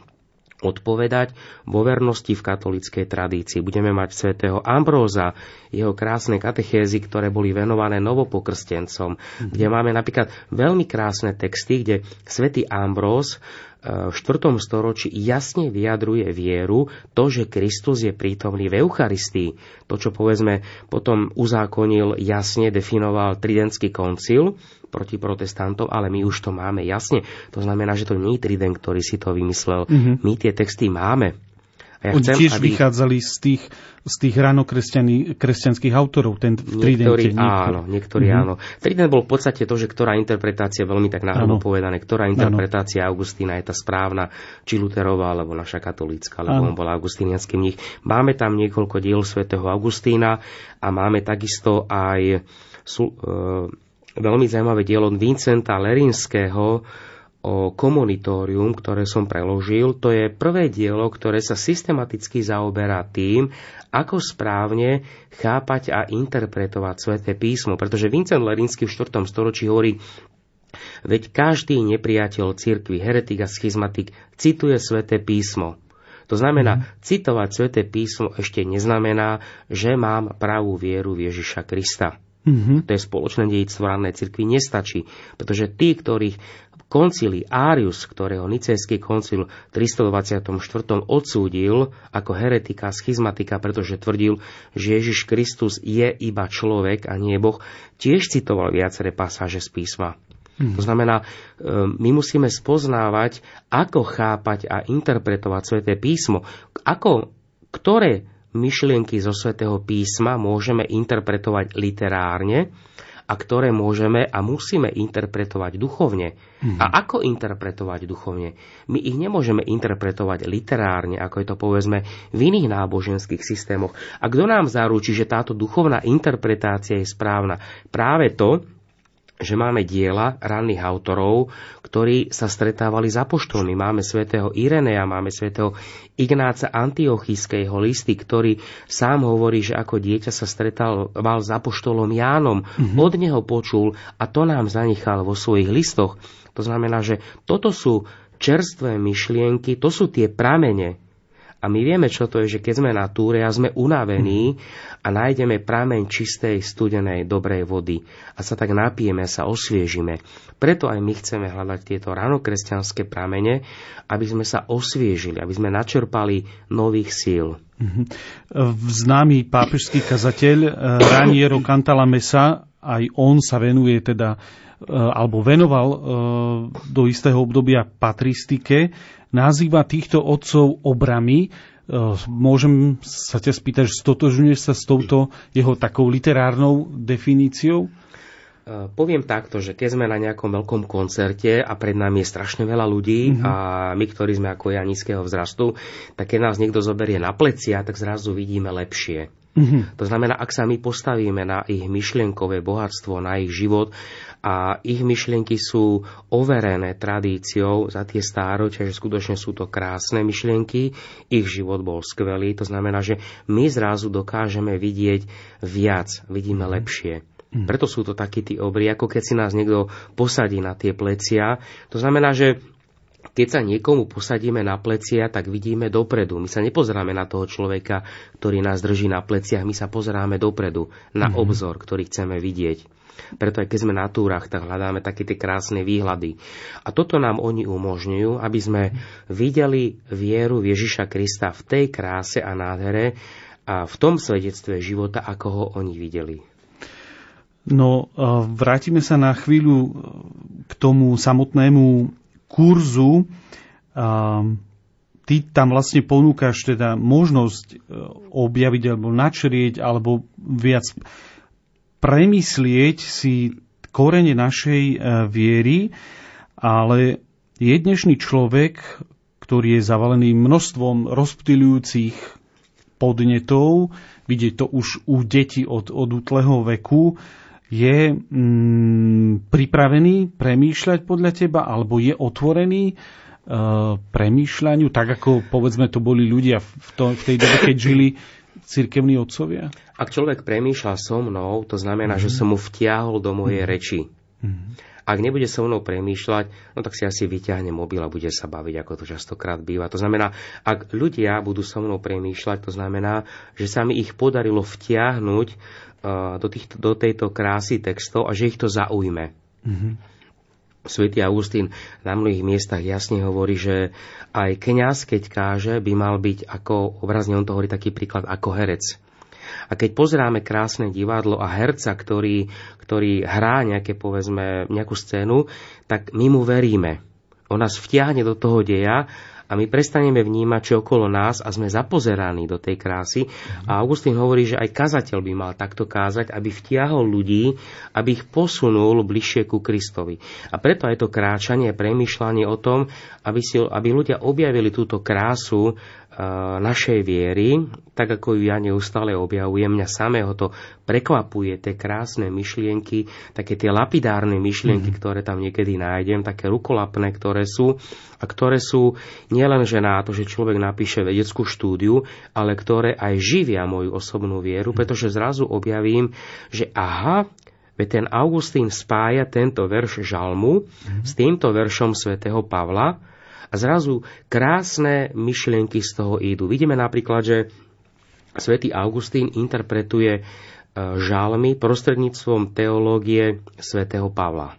odpovedať vo vernosti v katolíckej tradícii. Budeme mať svätého Ambróza, jeho krásne katechézy, ktoré boli venované novopokrstencom, kde máme napríklad veľmi krásne texty, kde svätý Ambróz v 4. storočí jasne vyjadruje vieru, to, že Kristus je prítomný v Eucharistii. To, čo povedzme potom uzákonil, jasne definoval Tridentský koncil proti protestantom, ale my už to máme jasne. To znamená, že to nie je Trident, ktorý si to vymyslel. Mm-hmm. My tie texty máme. A ja Oni chcem, tiež aby... vychádzali z tých, z tých kresťanských autorov, ten niektorí, Tridente. Áno, niektorí mm-hmm. áno. Trident bol v podstate to, že ktorá interpretácia, veľmi tak náhodou povedané, ktorá interpretácia áno. Augustína je tá správna, či Luterová, alebo naša katolícka, lebo áno. on bol augustínianský mních. Máme tam niekoľko diel svätého Augustína a máme takisto aj sú, e, veľmi zaujímavé dielo Vincenta Lerinského, o komunitórium, ktoré som preložil, to je prvé dielo, ktoré sa systematicky zaoberá tým, ako správne chápať a interpretovať sväté písmo. Pretože Vincent Lerinsky v 4. storočí hovorí, veď každý nepriateľ cirkvi, heretik a schizmatik cituje sväté písmo. To znamená, mm. citovať sväté písmo ešte neznamená, že mám pravú vieru v Ježiša Krista. Mm-hmm. To je spoločné dedictvo rannej cirkvi nestačí, pretože tí, ktorých koncili Arius, ktorého Nicejský koncil v 324. odsúdil ako heretika, schizmatika, pretože tvrdil, že Ježiš Kristus je iba človek a nie Boh, tiež citoval viaceré pasáže z písma. Hmm. To znamená, e, my musíme spoznávať, ako chápať a interpretovať sväté písmo, ako, ktoré myšlienky zo svätého písma môžeme interpretovať literárne a ktoré môžeme a musíme interpretovať duchovne. Mm. A ako interpretovať duchovne? My ich nemôžeme interpretovať literárne, ako je to povedzme v iných náboženských systémoch. A kto nám zaručí, že táto duchovná interpretácia je správna? Práve to, že máme diela ranných autorov, ktorí sa stretávali s apoštolmi. Máme svätého Irenea, máme svätého Ignáca Antiochijského listy, ktorý sám hovorí, že ako dieťa sa stretal s apoštolom Jánom. Mm-hmm. Od neho počul a to nám zanechal vo svojich listoch. To znamená, že toto sú čerstvé myšlienky, to sú tie pramene, a my vieme, čo to je, že keď sme na túre a sme unavení a nájdeme prameň čistej, studenej, dobrej vody a sa tak napijeme, sa osviežime. Preto aj my chceme hľadať tieto ranokresťanské pramene, aby sme sa osviežili, aby sme načerpali nových síl. Mhm. Známy pápežský kazateľ eh, Raniero Cantalamessa, aj on sa venuje teda alebo venoval eh, do istého obdobia patristike nazýva týchto otcov obrami. E, môžem sa ťa spýtať, že stotožňuješ sa s touto jeho takou literárnou definíciou? Poviem takto, že keď sme na nejakom veľkom koncerte a pred nami je strašne veľa ľudí mm-hmm. a my, ktorí sme ako ja nízkeho vzrastu, tak keď nás niekto zoberie na plecia, tak zrazu vidíme lepšie. Mm-hmm. To znamená, ak sa my postavíme na ich myšlienkové bohatstvo, na ich život a ich myšlienky sú overené tradíciou za tie stáročia, že skutočne sú to krásne myšlienky, ich život bol skvelý, to znamená, že my zrazu dokážeme vidieť viac, vidíme mhm. lepšie. Mhm. Preto sú to takí tí obry, ako keď si nás niekto posadí na tie plecia. To znamená, že keď sa niekomu posadíme na plecia, tak vidíme dopredu. My sa nepozeráme na toho človeka, ktorý nás drží na pleciach, my sa pozeráme dopredu, na mm-hmm. obzor, ktorý chceme vidieť. Preto aj keď sme na túrach, tak hľadáme také tie krásne výhľady. A toto nám oni umožňujú, aby sme videli vieru Ježiša Krista v tej kráse a nádhere a v tom svedectve života, ako ho oni videli. No, vrátime sa na chvíľu k tomu samotnému kurzu. Ty tam vlastne ponúkaš teda možnosť e, objaviť alebo načrieť alebo viac premyslieť si korene našej e, viery, ale je dnešný človek, ktorý je zavalený množstvom rozptýľujúcich podnetov, vidieť to už u detí od, od útleho veku, je mm, pripravený premýšľať podľa teba, alebo je otvorený uh, premýšľaniu, tak ako povedzme to boli ľudia v, to, v tej dobe, keď žili cirkevní otcovia? Ak človek premýšľa so mnou, to znamená, mm-hmm. že som mu vtiahol do mojej mm-hmm. reči. Mm-hmm. Ak nebude so mnou premýšľať, no tak si asi vyťahne mobil a bude sa baviť, ako to častokrát býva. To znamená, ak ľudia budú so mnou premýšľať, to znamená, že sa mi ich podarilo vtiahnuť do, týchto, do tejto krásy textov a že ich to zaujme. Mm-hmm. Svetý Augustín na mnohých miestach jasne hovorí, že aj kňaz, keď káže, by mal byť ako, obrazne on to hovorí taký príklad, ako herec. A keď pozeráme krásne divadlo a herca, ktorý, ktorý hrá nejaké, povedzme, nejakú scénu, tak my mu veríme. On nás vtiahne do toho deja a my prestaneme vnímať, čo okolo nás a sme zapozeraní do tej krásy. A Augustín hovorí, že aj kazateľ by mal takto kázať, aby vtiahol ľudí, aby ich posunul bližšie ku Kristovi. A preto aj to kráčanie, premýšľanie o tom, aby, si, aby ľudia objavili túto krásu našej viery, tak ako ju ja neustále objavujem, mňa samého to prekvapuje, tie krásne myšlienky, také tie lapidárne myšlienky, mm. ktoré tam niekedy nájdem, také rukolapné, ktoré sú a ktoré sú nielenže na to, že človek napíše vedeckú štúdiu, ale ktoré aj živia moju osobnú vieru, pretože zrazu objavím, že aha, Veď ten Augustín spája tento verš žalmu mm. s týmto veršom svätého Pavla a zrazu krásne myšlienky z toho idú. Vidíme napríklad, že svätý Augustín interpretuje e, žalmy prostredníctvom teológie svätého Pavla.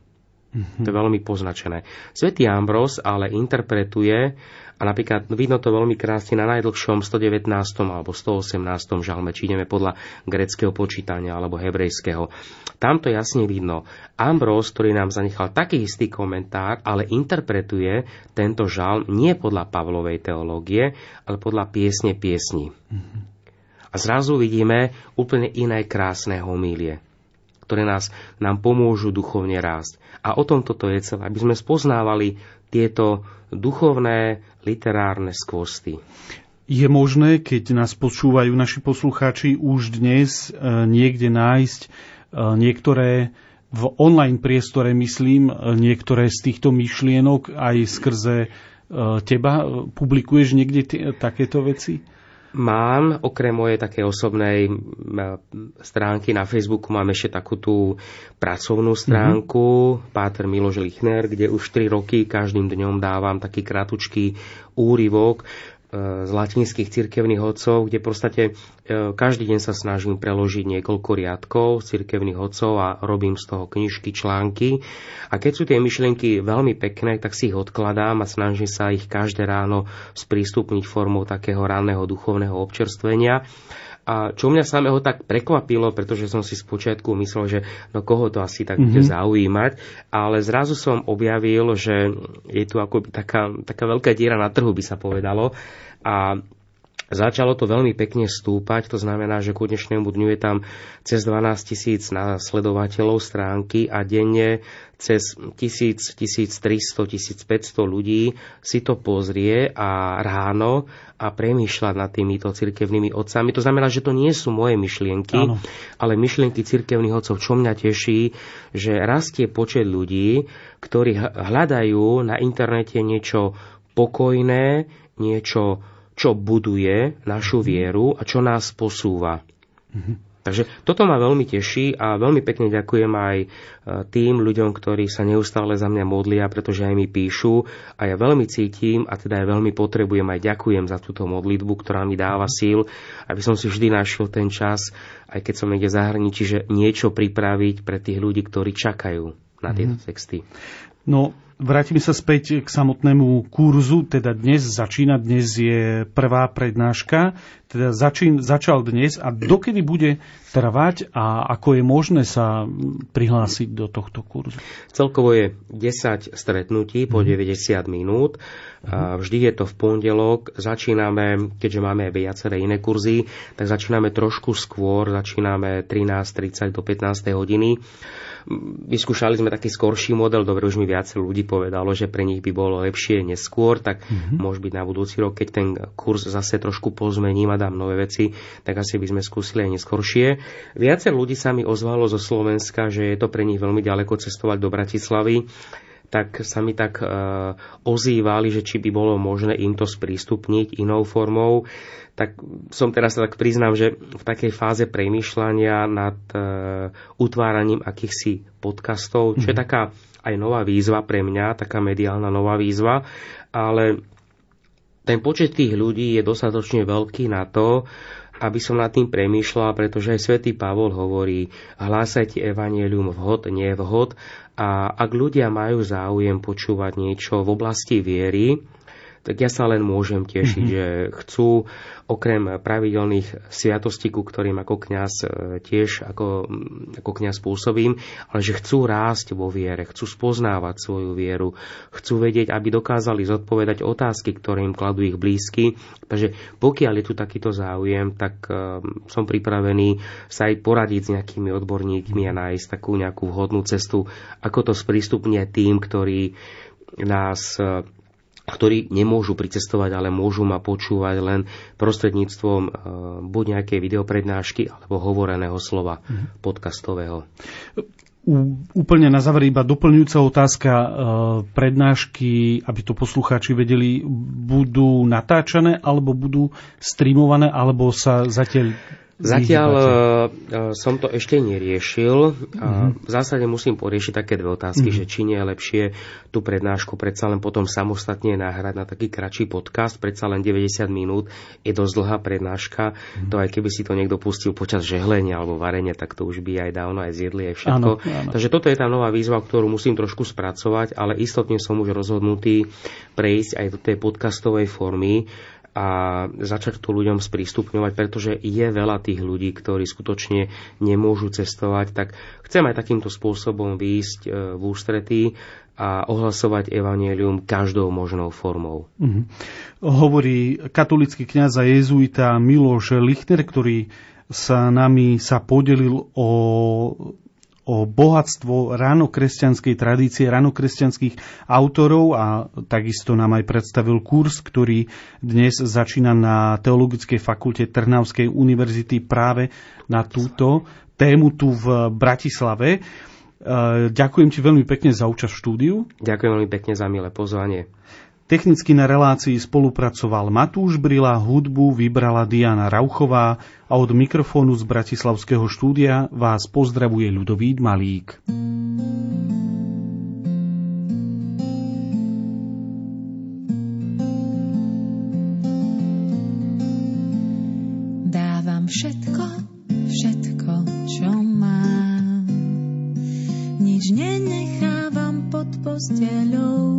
Mm-hmm. To je veľmi poznačené. Svetý Ambros ale interpretuje a napríklad vidno to veľmi krásne na najdlhšom 119. alebo 118. žalme, či ideme podľa greckého počítania alebo hebrejského. Tam to jasne vidno. Ambros, ktorý nám zanechal taký istý komentár, ale interpretuje tento žalm nie podľa Pavlovej teológie, ale podľa piesne piesni. Mm-hmm. A zrazu vidíme úplne iné krásne homílie ktoré nás, nám pomôžu duchovne rásť. A o tom toto je celé, aby sme spoznávali tieto duchovné literárne skvosty. Je možné, keď nás počúvajú naši poslucháči, už dnes e, niekde nájsť e, niektoré v online priestore, myslím, e, niektoré z týchto myšlienok aj skrze teba? Publikuješ niekde t- takéto veci? Mám, okrem mojej také osobnej stránky na Facebooku, mám ešte takú tú pracovnú stránku mm-hmm. Páter Miloš Lichner, kde už 3 roky každým dňom dávam taký kratučký úryvok z latinských cirkevných odcov, kde v podstate e, každý deň sa snažím preložiť niekoľko riadkov z cirkevných odcov a robím z toho knižky, články. A keď sú tie myšlienky veľmi pekné, tak si ich odkladám a snažím sa ich každé ráno sprístupniť formou takého ranného duchovného občerstvenia. A čo mňa samého tak prekvapilo, pretože som si spočiatku myslel, že no koho to asi tak mm-hmm. bude zaujímať, ale zrazu som objavil, že je tu ako taká, taká veľká diera na trhu, by sa povedalo. A Začalo to veľmi pekne stúpať, to znamená, že ku dnešnému dňu je tam cez 12 tisíc nasledovateľov stránky a denne cez 1000, 1300, 1500 ľudí si to pozrie a ráno a premýšľa nad týmito cirkevnými otcami. To znamená, že to nie sú moje myšlienky, Áno. ale myšlienky cirkevných otcov. Čo mňa teší, že rastie počet ľudí, ktorí hľadajú na internete niečo pokojné, niečo čo buduje našu vieru a čo nás posúva. Mm-hmm. Takže toto ma veľmi teší a veľmi pekne ďakujem aj e, tým ľuďom, ktorí sa neustále za mňa modlia, pretože aj mi píšu a ja veľmi cítim a teda aj veľmi potrebujem aj ďakujem za túto modlitbu, ktorá mi dáva síl, aby som si vždy našiel ten čas, aj keď som niekde zahraničí, že niečo pripraviť pre tých ľudí, ktorí čakajú na tieto mm-hmm. texty. No, Vrátime sa späť k samotnému kurzu, teda dnes začína, dnes je prvá prednáška, teda začín, začal dnes a dokedy bude trvať a ako je možné sa prihlásiť do tohto kurzu? Celkovo je 10 stretnutí po 90 mhm. minút. Vždy je to v pondelok. Začíname, keďže máme viaceré iné kurzy, tak začíname trošku skôr, začíname 13.30 do 15. hodiny. Vyskúšali sme taký skorší model, dobre, už mi viacej ľudí povedalo, že pre nich by bolo lepšie neskôr, tak mm-hmm. môže byť na budúci rok, keď ten kurz zase trošku pozmením a dám nové veci, tak asi by sme skúsili aj neskôršie. Viacer ľudí sa mi ozvalo zo Slovenska, že je to pre nich veľmi ďaleko cestovať do Bratislavy tak sa mi tak e, ozývali, že či by bolo možné im to sprístupniť inou formou. Tak som teraz tak priznám, že v takej fáze premýšľania nad e, utváraním akýchsi podcastov, čo je mhm. taká aj nová výzva pre mňa, taká mediálna nová výzva, ale ten počet tých ľudí je dostatočne veľký na to, aby som nad tým premýšľal, pretože aj svätý Pavol hovorí, hlásajte evanielium vhod, nie vhod a ak ľudia majú záujem počúvať niečo v oblasti viery, tak ja sa len môžem tešiť, mm-hmm. že chcú okrem pravidelných sviatostí, ku ktorým ako kňaz e, tiež ako, ako kňaz pôsobím, ale že chcú rásť vo viere, chcú spoznávať svoju vieru, chcú vedieť, aby dokázali zodpovedať otázky, ktoré im kladú ich blízky. Takže pokiaľ je tu takýto záujem, tak uh, som pripravený sa aj poradiť s nejakými odborníkmi a nájsť takú nejakú vhodnú cestu, ako to sprístupniť tým, ktorí nás ktorí nemôžu pricestovať, ale môžu ma počúvať len prostredníctvom e, buď nejakej videoprednášky alebo hovoreného slova mm. podcastového. Úplne na záver iba doplňujúca otázka. E, prednášky, aby to poslucháči vedeli, budú natáčané alebo budú streamované, alebo sa zatiaľ Zatiaľ uh, som to ešte neriešil. Mm-hmm. V zásade musím poriešiť také dve otázky, mm-hmm. že či nie je lepšie tú prednášku predsa len potom samostatne nahrať na taký kratší podcast, predsa len 90 minút je dosť dlhá prednáška. Mm-hmm. To aj keby si to niekto pustil počas žehlenia alebo varenia, tak to už by aj dávno aj zjedli aj všetko. Áno, áno. Takže toto je tá nová výzva, ktorú musím trošku spracovať, ale istotne som už rozhodnutý prejsť aj do tej podcastovej formy a začať to ľuďom sprístupňovať, pretože je veľa tých ľudí, ktorí skutočne nemôžu cestovať, tak chcem aj takýmto spôsobom výjsť e, v ústretí a ohlasovať evanielium každou možnou formou. Mm-hmm. Hovorí katolický kňaz a jezuita Miloš Lichter, ktorý sa nami sa podelil o o bohatstvo ránokresťanskej tradície, ránokresťanských autorov a takisto nám aj predstavil kurz, ktorý dnes začína na Teologickej fakulte Trnavskej univerzity práve na túto tému tu v Bratislave. E, ďakujem ti veľmi pekne za účasť v štúdiu. Ďakujem veľmi pekne za milé pozvanie. Technicky na relácii spolupracoval Matúš Brila, hudbu vybrala Diana Rauchová a od mikrofónu z Bratislavského štúdia vás pozdravuje Ľudovít Malík. Dávam všetko, všetko, čo mám. Nič nenechávam pod posteľou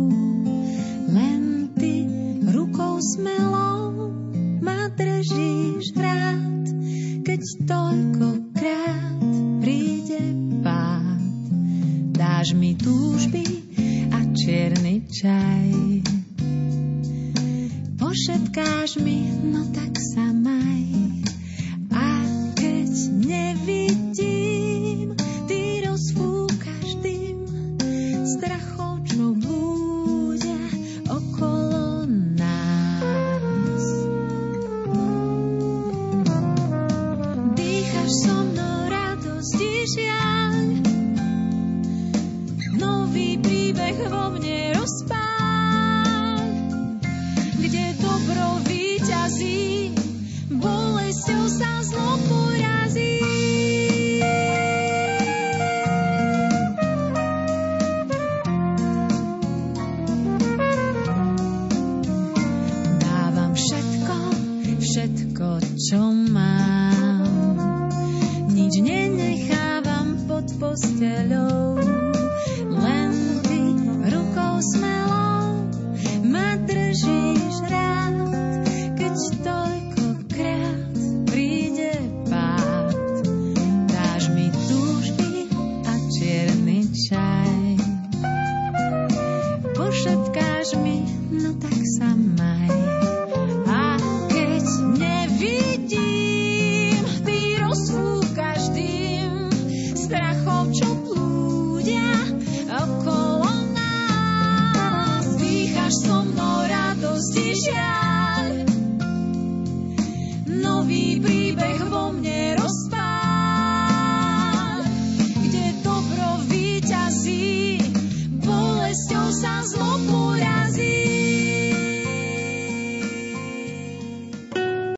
no